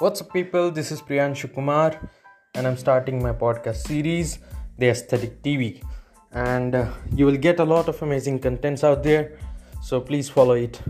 What's up, people? This is Priyanshu Kumar, and I'm starting my podcast series, The Aesthetic TV. And uh, you will get a lot of amazing contents out there, so please follow it.